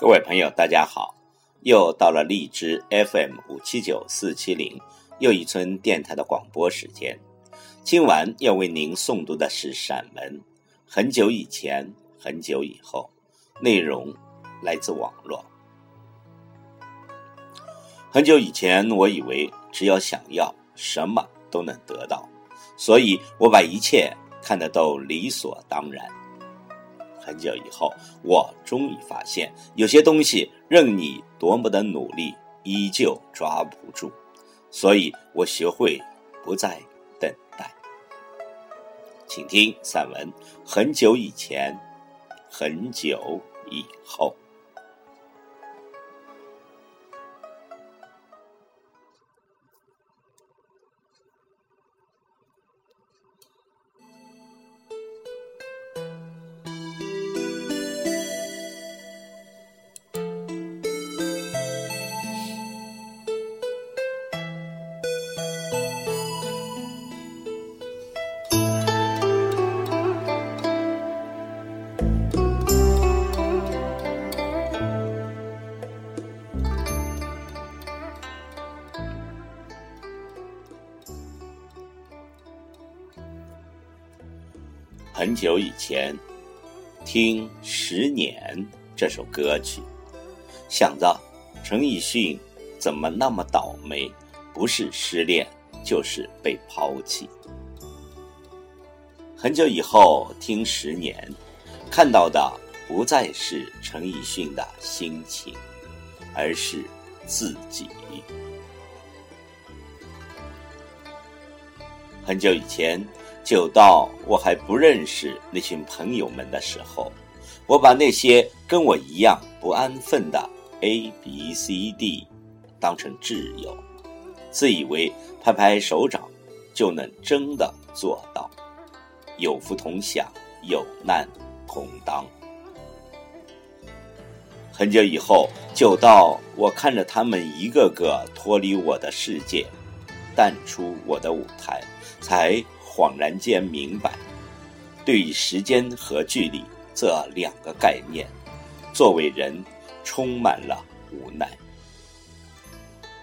各位朋友，大家好！又到了荔枝 FM 五七九四七零又一村电台的广播时间。今晚要为您诵读的是散文《很久以前，很久以后》，内容来自网络。很久以前，我以为只要想要，什么都能得到，所以我把一切看得都理所当然。很久以后，我终于发现，有些东西任你多么的努力，依旧抓不住。所以我学会不再等待。请听散文《很久以前，很久以后》。很久以前，听《十年》这首歌曲，想着陈奕迅怎么那么倒霉，不是失恋就是被抛弃。很久以后听《十年》，看到的不再是陈奕迅的心情，而是自己。很久以前。久到我还不认识那群朋友们的时候，我把那些跟我一样不安分的 A、B、C、D 当成挚友，自以为拍拍手掌就能真的做到有福同享、有难同当。很久以后，久到我看着他们一个个脱离我的世界，淡出我的舞台，才。恍然间明白，对于时间和距离这两个概念，作为人充满了无奈。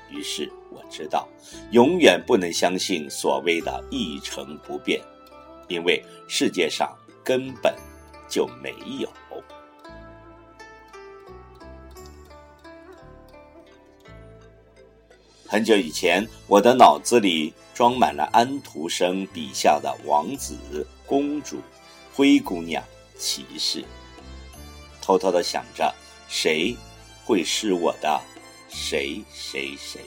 于是我知道，永远不能相信所谓的一成不变，因为世界上根本就没有。很久以前，我的脑子里。装满了安徒生笔下的王子、公主、灰姑娘、骑士，偷偷的想着谁会是我的谁谁谁。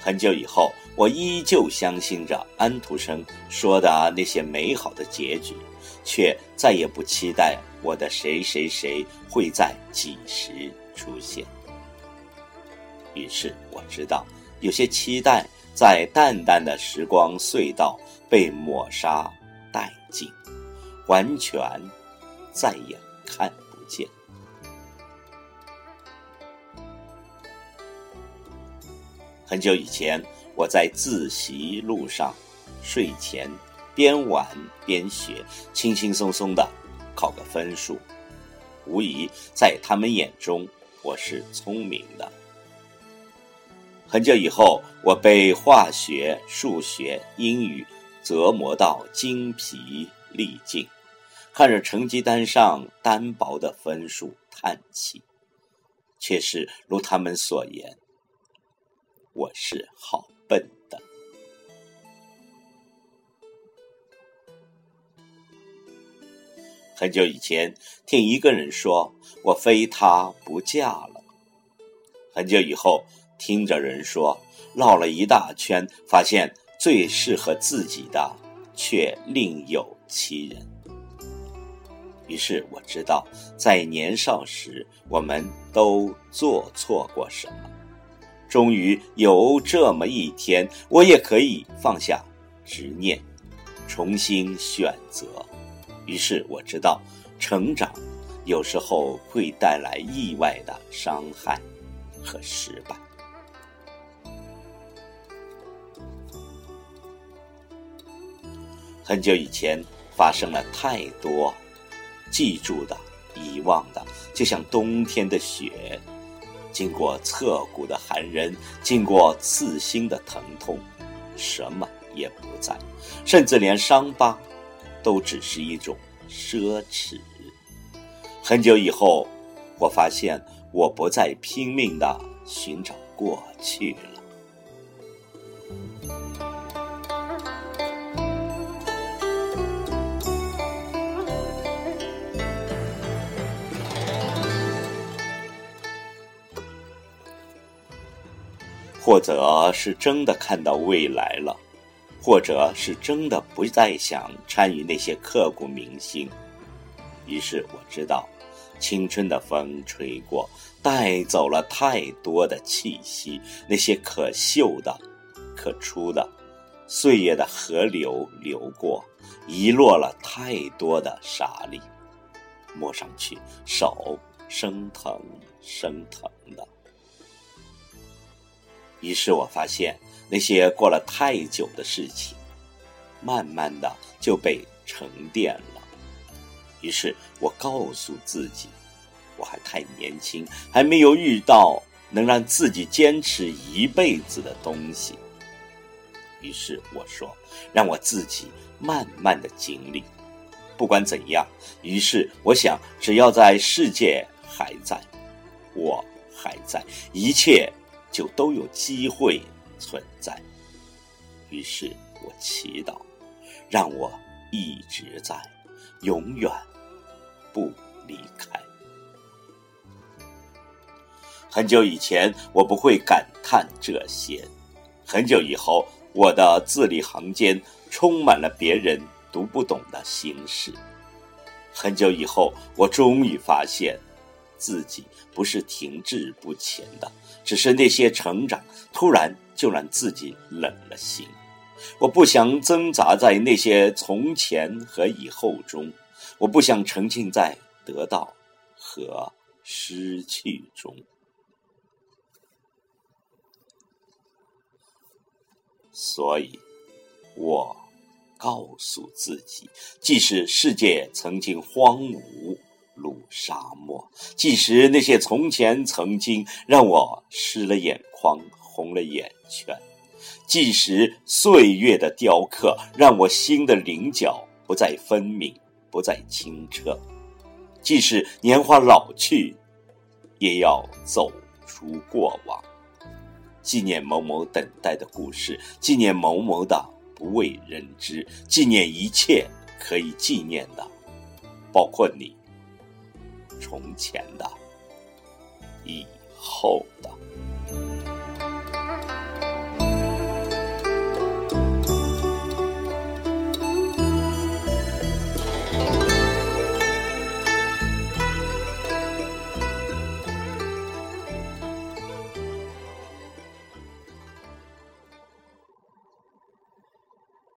很久以后，我依旧相信着安徒生说的那些美好的结局，却再也不期待我的谁谁谁会在几时出现。于是我知道，有些期待在淡淡的时光隧道被抹杀殆尽，完全再也看不见。很久以前，我在自习路上，睡前边玩边学，轻轻松松的考个分数，无疑在他们眼中我是聪明的。很久以后，我被化学、数学、英语折磨到精疲力尽，看着成绩单上单薄的分数叹气，却是如他们所言，我是好笨的。很久以前，听一个人说：“我非他不嫁了。”很久以后。听着人说，绕了一大圈，发现最适合自己的却另有其人。于是我知道，在年少时，我们都做错过什么。终于有这么一天，我也可以放下执念，重新选择。于是我知道，成长有时候会带来意外的伤害和失败。很久以前，发生了太多记住的、遗忘的，就像冬天的雪，经过彻骨的寒人，经过刺心的疼痛，什么也不在，甚至连伤疤，都只是一种奢侈。很久以后，我发现我不再拼命的寻找过去了。或者是真的看到未来了，或者是真的不再想参与那些刻骨铭心。于是我知道，青春的风吹过，带走了太多的气息，那些可嗅的、可出的，岁月的河流流过，遗落了太多的沙粒，摸上去手生疼生疼。于是我发现，那些过了太久的事情，慢慢的就被沉淀了。于是我告诉自己，我还太年轻，还没有遇到能让自己坚持一辈子的东西。于是我说，让我自己慢慢的经历，不管怎样。于是我想，只要在世界还在，我还在，一切。就都有机会存在。于是我祈祷，让我一直在，永远不离开。很久以前，我不会感叹这些；很久以后，我的字里行间充满了别人读不懂的心事；很久以后，我终于发现。自己不是停滞不前的，只是那些成长突然就让自己冷了心。我不想挣扎在那些从前和以后中，我不想沉浸在得到和失去中。所以，我告诉自己，即使世界曾经荒芜。路沙漠，即使那些从前曾经让我湿了眼眶、红了眼圈，即使岁月的雕刻让我心的棱角不再分明、不再清澈，即使年华老去，也要走出过往，纪念某某等待的故事，纪念某某的不为人知，纪念一切可以纪念的，包括你。从前的，以后的。